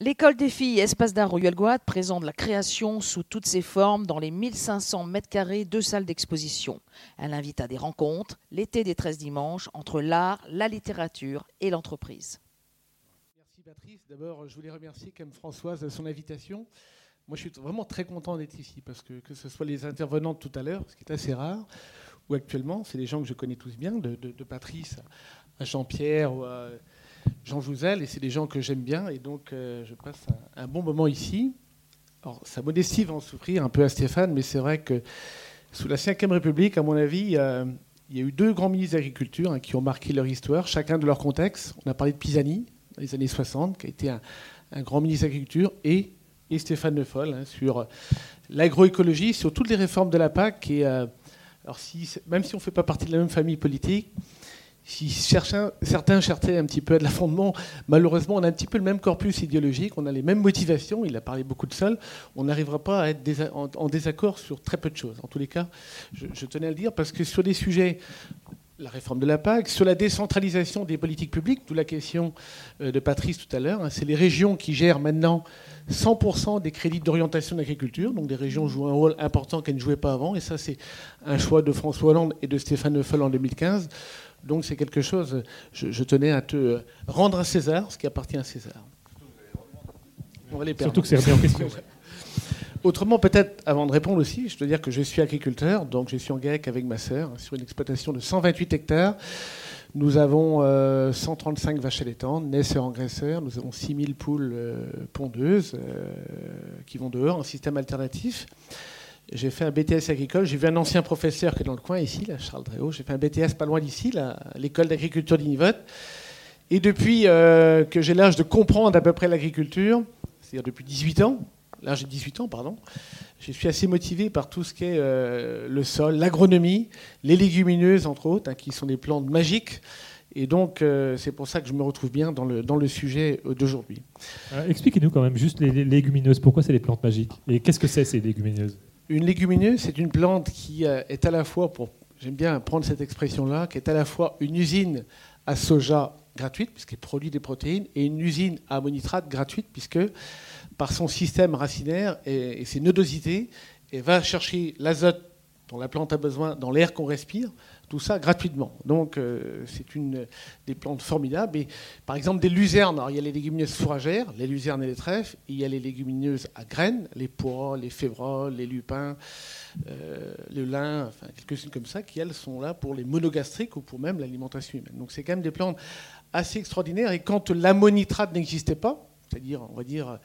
L'école des filles Espace d'art Royal présente la création sous toutes ses formes dans les 1500 mètres carrés de salles d'exposition. Elle invite à des rencontres l'été des 13 dimanches entre l'art, la littérature et l'entreprise. Merci Patrice. D'abord, je voulais remercier comme Françoise de son invitation. Moi, je suis vraiment très content d'être ici parce que que ce soit les intervenants de tout à l'heure, ce qui est assez rare, ou actuellement, c'est des gens que je connais tous bien, de, de Patrice à Jean-Pierre ou à Jean Jouzel, et c'est des gens que j'aime bien, et donc euh, je passe un, bon moment ici. Alors, sa modestie va en souffrir un peu à Stéphane, mais c'est vrai que sous la Ve République, à mon avis, il y a eu deux grands ministres d'Agriculture hein, qui ont marqué leur histoire, chacun de leur contexte. On a parlé de Pisani, dans les années 60, qui a été un, grand ministre d'Agriculture, et, Stéphane Le Foll hein, sur l'agroécologie, sur toutes les réformes de la PAC. Euh, alors même si on ne fait pas partie de la même famille politique, si certains, cherchaient un petit peu à de la fondement, malheureusement, on a un petit peu le même corpus idéologique, on a les mêmes motivations, il a parlé beaucoup de sol, on n'arrivera pas à être en, désaccord sur très peu de choses. En tous les cas, je, tenais à le dire, parce que sur des sujets la réforme de la PAC, sur la décentralisation des politiques publiques, d'où la question euh, de Patrice tout à l'heure. Hein, c'est les régions qui gèrent maintenant 100% des crédits d'orientation de l'agriculture. Donc des régions jouent un rôle important qu'elles ne jouaient pas avant. Et ça, c'est un choix de François Hollande et de Stéphane Le en 2015. Donc c'est quelque chose, je, tenais à te rendre à César ce qui appartient à César. On va les Surtout que c'est bien en question. Autrement, peut-être, avant de répondre aussi, je dois dire que je suis agriculteur, donc je suis en GAEC avec ma sœur sur une exploitation de 128 hectares. Nous avons 135 euh, vaches allaitantes, naisseurs engraisseurs, nous avons 6000 poules euh, pondeuses euh, qui vont dehors en système alternatif. J'ai fait un BTS agricole. J'ai vu un ancien professeur qui est dans le coin ici, là, Charles Dréau. J'ai fait un BTS pas loin d'ici, l'école d'agriculture d'Inivote. Et depuis que j'ai l'âge de comprendre à peu près l'agriculture, c'est-à-dire depuis 18 ans, l'âge de 18 ans, pardon, je suis assez motivé par tout ce qui est euh, le sol, l'agronomie, les légumineuses, entre autres, hein, qui sont des plantes magiques. Et donc, euh, c'est pour ça que je me retrouve bien dans le, dans le sujet d'aujourd'hui. Expliquez-nous quand même juste les légumineuses. Pourquoi c'est les plantes magiques? Et qu'est-ce que c'est ces légumineuses? Une légumineuse, c'est une plante qui euh, est à la fois, pour, j'aime bien prendre cette expression-là, qui est à la fois une usine à soja gratuite, puisqu'elle produit des protéines, et une usine à ammonitrate gratuite, puisque par son système racinaire et, ses nodosités, elle va chercher l'azote dont la plante a besoin dans l'air qu'on respire, tout ça gratuitement. Donc euh, c'est une des plantes formidables. Et, par exemple, des luzernes, il y a les légumineuses fourragères, les luzernes et les trèfles, il y a les légumineuses à graines, les pois, les févroles, les lupins, euh, le lin, enfin quelques-unes comme ça, qui elles sont là pour les monogastriques ou pour même l'alimentation humaine. Donc c'est quand même des plantes assez extraordinaires. Et quand l'ammonitrate n'existait pas, c'est-à-dire, on va dire,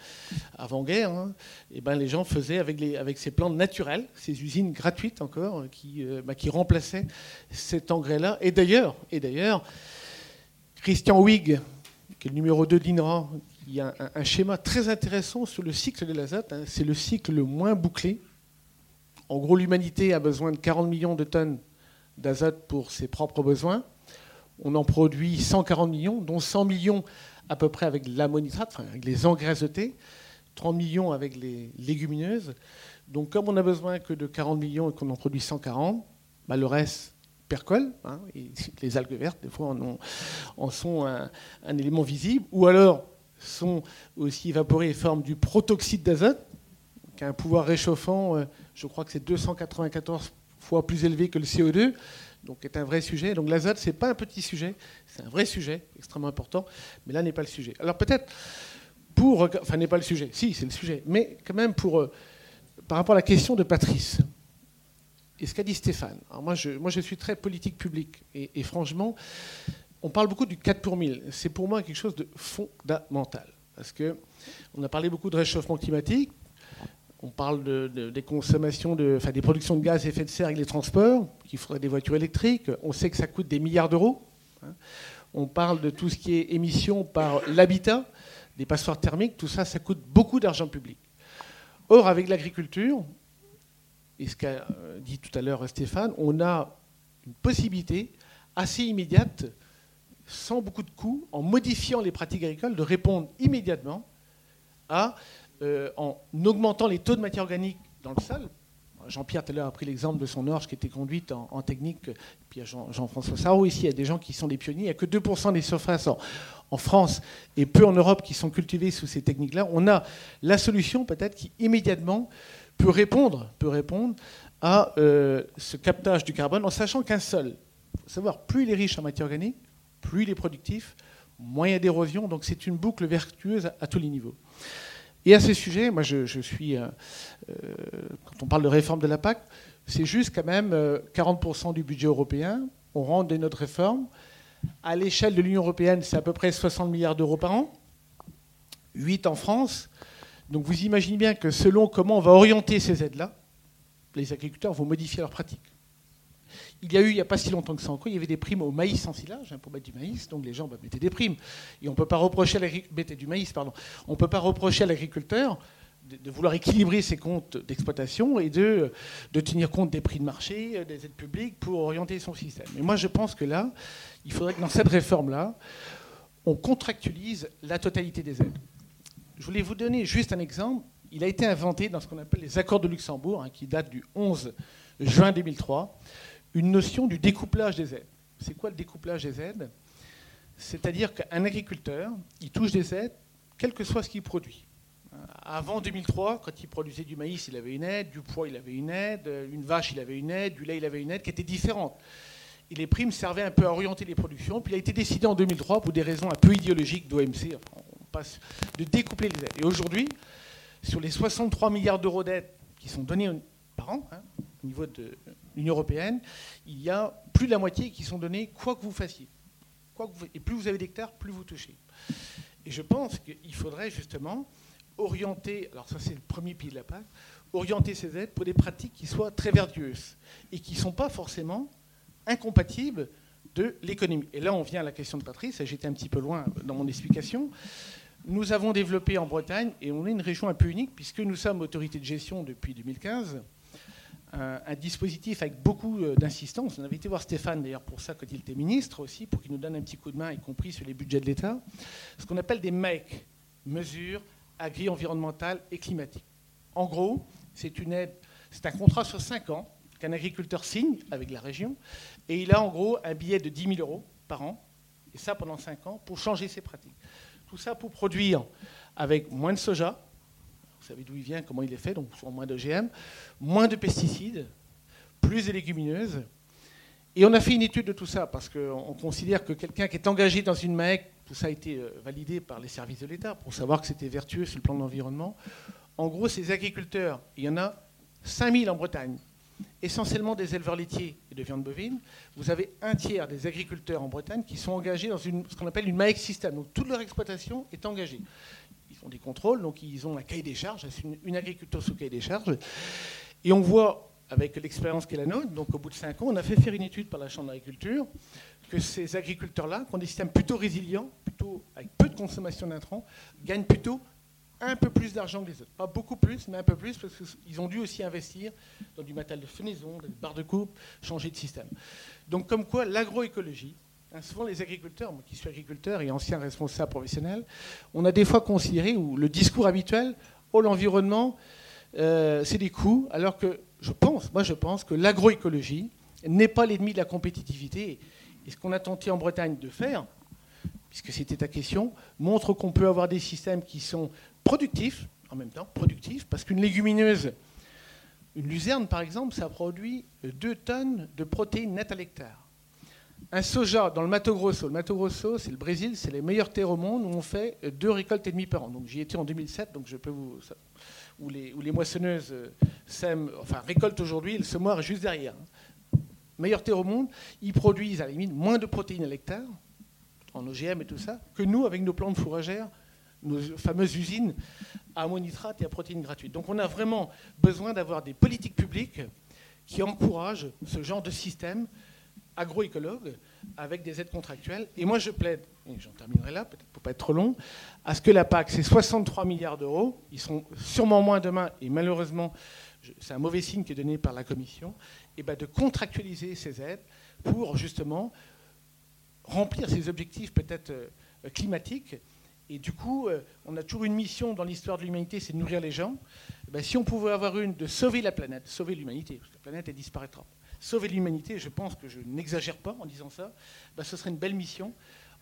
avant-guerre, hein, eh ben, les gens faisaient avec, ces plantes naturelles, ces usines gratuites encore, qui, euh, bah, qui remplaçaient cet engrais-là. Et d'ailleurs, et d'ailleurs, Christian Wig, qui est le numéro 2 de l'INRA, il y a un, schéma très intéressant sur le cycle de l'azote. Hein. C'est le cycle le moins bouclé. En gros, l'humanité a besoin de 40 millions de tonnes d'azote pour ses propres besoins. On en produit 140 millions, dont 100 millions à peu près avec l'ammonitrate, enfin, avec les engrais azotés, 30 millions avec les légumineuses. Donc comme on n'a besoin que de 40 millions et qu'on en produit 140, bah, le reste percole. Hein, les algues vertes, des fois, en, sont un, élément visible. Ou alors sont aussi évaporées et forment du protoxyde d'azote, qui a un pouvoir réchauffant, euh, je crois que c'est 294 fois plus élevé que le CO2 donc est un vrai sujet. Donc l'azote, ce n'est pas un petit sujet, c'est un vrai sujet, extrêmement important, mais là n'est pas le sujet. Alors peut-être pour... Enfin, n'est pas le sujet, si, c'est le sujet, mais quand même pour... Euh, par rapport à la question de Patrice, et ce qu'a dit Stéphane, alors moi je, moi je suis très politique publique, et, franchement, on parle beaucoup du 4 pour 1000. C'est pour moi quelque chose de fondamental, parce que on a parlé beaucoup de réchauffement climatique, on parle des consommations, enfin, des productions de gaz à effet de serre avec les transports, qu'il faudrait des voitures électriques. On sait que ça coûte des milliards d'euros. Hein. On parle de tout ce qui est émissions par l'habitat, des passoires thermiques. Tout ça, ça coûte beaucoup d'argent public. Or, avec l'agriculture, et ce qu'a euh, dit tout à l'heure Stéphane, on a une possibilité assez immédiate, sans beaucoup de coûts, en modifiant les pratiques agricoles, de répondre immédiatement à euh, en augmentant les taux de matière organique dans le sol, Jean-Pierre tout à l'heure a pris l'exemple de son orge qui était conduite en, technique. Puis il y a Jean-François Sarro ici, il y a des gens qui sont des pionniers. Il n'y a que 2% des surfaces en, France et peu en Europe qui sont cultivées sous ces techniques-là. On a la solution peut-être qui immédiatement peut répondre, peut répondre à euh, ce captage du carbone en sachant qu'un sol, faut savoir, plus il est riche en matière organique, plus il est productif, moins il y a d'érosion. Donc c'est une boucle vertueuse à tous les niveaux. Et à ce sujet, moi je, suis, euh, euh, quand on parle de réforme de la PAC, c'est juste quand même 40% euh, du budget européen. On rentre dans notre réforme. À l'échelle de l'Union européenne, c'est à peu près 60 milliards d'euros par an, 8 en France. Donc vous imaginez bien que selon comment on va orienter ces aides-là, les agriculteurs vont modifier leurs pratiques. Il y a eu, il n'y a pas si longtemps que ça encore, il y avait des primes au maïs en silage, hein, pour mettre du maïs, donc les gens bah, mettaient des primes. Et on peut pas reprocher à peut pas reprocher à l'agriculteur de, vouloir équilibrer ses comptes d'exploitation et de, de, tenir compte des prix de marché, euh, des aides publiques pour orienter son système. Mais moi, je pense que là, il faudrait que dans cette réforme-là, on contractualise la totalité des aides. Je voulais vous donner juste un exemple. Il a été inventé dans ce qu'on appelle les accords de Luxembourg, hein, qui datent du 11 juin 2003 une notion du découplage des aides. C'est quoi le découplage des aides? C'est-à-dire qu'un agriculteur, il touche des aides, quel que soit ce qu'il produit. Avant 2003, quand il produisait du maïs, il avait une aide, du pois, il avait une aide, une vache, il avait une aide, du lait, il avait une aide qui était différente. Et les primes servaient un peu à orienter les productions. Puis il a été décidé en 2003, pour des raisons un peu idéologiques d'OMC, de découpler les aides. Et aujourd'hui, sur les 63 milliards d'euros d'aides qui sont donnés par an, hein, au niveau de l'Union européenne, il y a plus de la moitié qui sont donnés quoi que vous fassiez. Et plus vous avez d'hectares, plus vous touchez. Et je pense qu'il faudrait justement orienter, alors ça c'est le premier pied de la PAC, orienter ces aides pour des pratiques qui soient très vertueuses et qui ne sont pas forcément incompatibles de l'économie. Et là on vient à la question de Patrice, j'étais un petit peu loin dans mon explication. Nous avons développé en Bretagne, et on est une région un peu unique, puisque nous sommes autorité de gestion depuis 2015, un, dispositif avec beaucoup euh, d'insistance. On avait été voir Stéphane d'ailleurs pour ça quand il était ministre aussi, pour qu'il nous donne un petit coup de main, y compris sur les budgets de l'État. Ce qu'on appelle des MEC, mesures agri-environnementales et climatiques. En gros, c'est une aide, c'est un contrat sur 5 ans qu'un agriculteur signe avec la région, et il a en gros un billet de 10 000 euros par an, et ça pendant 5 ans, pour changer ses pratiques. Tout ça pour produire avec moins de soja, vous savez d'où il vient, comment il est fait, donc moins d'OGM, moins de pesticides, plus de légumineuses. Et on a fait une étude de tout ça, parce qu'on considère que quelqu'un qui est engagé dans une MAEC, tout ça a été euh, validé par les services de l'État pour savoir que c'était vertueux sur le plan de l'environnement. En gros, ces agriculteurs, il y en a 5000 en Bretagne, essentiellement des éleveurs laitiers et de viande bovine. Vous avez un tiers des agriculteurs en Bretagne qui sont engagés dans ce qu'on appelle une MAEC système. Donc toute leur exploitation est engagée des contrôles, donc ils ont un cahier des charges, c'est une, agriculture sous cahier des charges. Et on voit, avec l'expérience qui est la nôtre, donc au bout de 5 ans, on a fait faire une étude par la Chambre d'agriculture, que ces agriculteurs-là, qui ont des systèmes plutôt résilients, plutôt avec peu de consommation d'intrants, gagnent plutôt un peu plus d'argent que les autres. Pas beaucoup plus, mais un peu plus, parce qu'ils ont dû aussi investir dans du matériel de fenaison, des barres de coupe, changer de système. Donc comme quoi l'agroécologie, souvent, les agriculteurs, moi qui suis agriculteur et ancien responsable professionnel, on a des fois considéré, ou le discours habituel, oh, l'environnement, euh, c'est des coûts, alors que je pense, moi je pense que l'agroécologie n'est pas l'ennemi de la compétitivité. Et ce qu'on a tenté en Bretagne de faire, puisque c'était ta question, montre qu'on peut avoir des systèmes qui sont productifs, en même temps, productifs, parce qu'une légumineuse, une luzerne par exemple, ça produit 2 tonnes de protéines nettes à l'hectare un soja dans le Mato Grosso. Le Mato Grosso, c'est le Brésil, c'est les meilleures terres au monde où on fait deux récoltes et demie par an. Donc j'y étais en 2007, donc je peux vous où les, moissonneuses euh, sèment, enfin récoltent aujourd'hui, le semoir est juste derrière. Meilleures terres au monde, ils produisent à la limite moins de protéines à l'hectare, en OGM et tout ça, que nous avec nos plantes fourragères, nos fameuses usines à ammonitrate et à protéines gratuites. Donc on a vraiment besoin d'avoir des politiques publiques qui encouragent ce genre de système agroécologue avec des aides contractuelles. Et moi, je plaide, et j'en terminerai là, peut-être pour pas être trop long, à ce que la PAC, c'est 63 milliards d'euros, ils sont sûrement moins demain, et malheureusement, c'est un mauvais signe qui est donné par la Commission, et ben de contractualiser ces aides pour justement remplir ces objectifs peut-être euh, climatiques. Et du coup, euh, on a toujours une mission dans l'histoire de l'humanité, c'est de nourrir les gens. Ben, si on pouvait avoir une de sauver la planète, sauver l'humanité, parce que la planète elle disparaîtra. Sauver l'humanité, je pense que je n'exagère pas en disant ça, ben, ce serait une belle mission.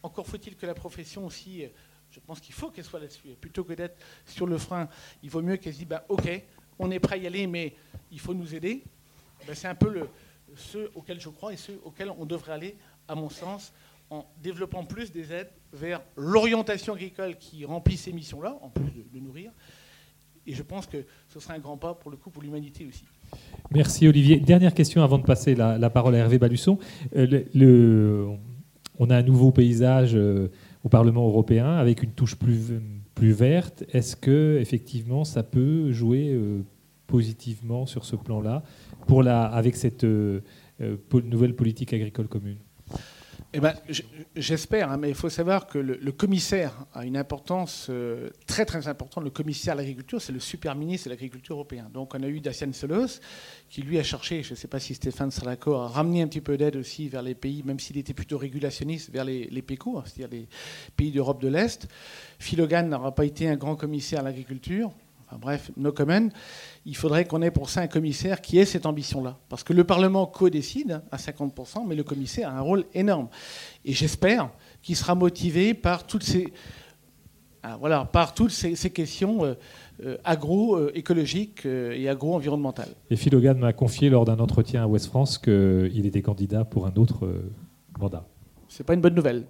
Encore faut-il que la profession aussi, euh, je pense qu'il faut qu'elle soit là-dessus. Plutôt que d'être sur le frein, il vaut mieux qu'elle se dise, ben, ok, on est prêt à y aller, mais il faut nous aider. Ben, c'est un peu le, ceux auxquels je crois et ceux auxquels on devrait aller, à mon sens, en développant plus des aides vers l'orientation agricole qui remplit ces missions-là, en plus de, nourrir. Et je pense que ce serait un grand pas pour le coup pour l'humanité aussi. Merci Olivier. Dernière question avant de passer la, parole à Hervé Balusson. Euh, on a un nouveau paysage euh, au Parlement européen avec une touche plus, verte. Est-ce que effectivement ça peut jouer euh, positivement sur ce plan-là avec cette nouvelle politique agricole commune? Eh ben, J'espère, hein, mais il faut savoir que le, commissaire a une importance euh, très très importante. Le commissaire à l'agriculture, c'est le super ministre de l'agriculture européen. Donc on a eu Dacian Solos, qui lui a cherché, je ne sais pas si Stéphane sera d'accord, à ramener un petit peu d'aide aussi vers les pays, même s'il était plutôt régulationniste, vers les, les hein, c'est-à-dire les pays d'Europe de l'Est. Philogan n'aura pas été un grand commissaire à l'agriculture bref, no comment. Il faudrait qu'on ait pour ça un commissaire qui ait cette ambition-là. Parce que le Parlement co-décide à 50%, mais le commissaire a un rôle énorme. Et j'espère qu'il sera motivé par toutes ces, ah, voilà, par toutes ces, questions euh, euh, agroécologiques euh, et agro-environnementales. Et Philogan m'a confié lors d'un entretien à West France qu'il était candidat pour un autre mandat. C'est pas une bonne nouvelle.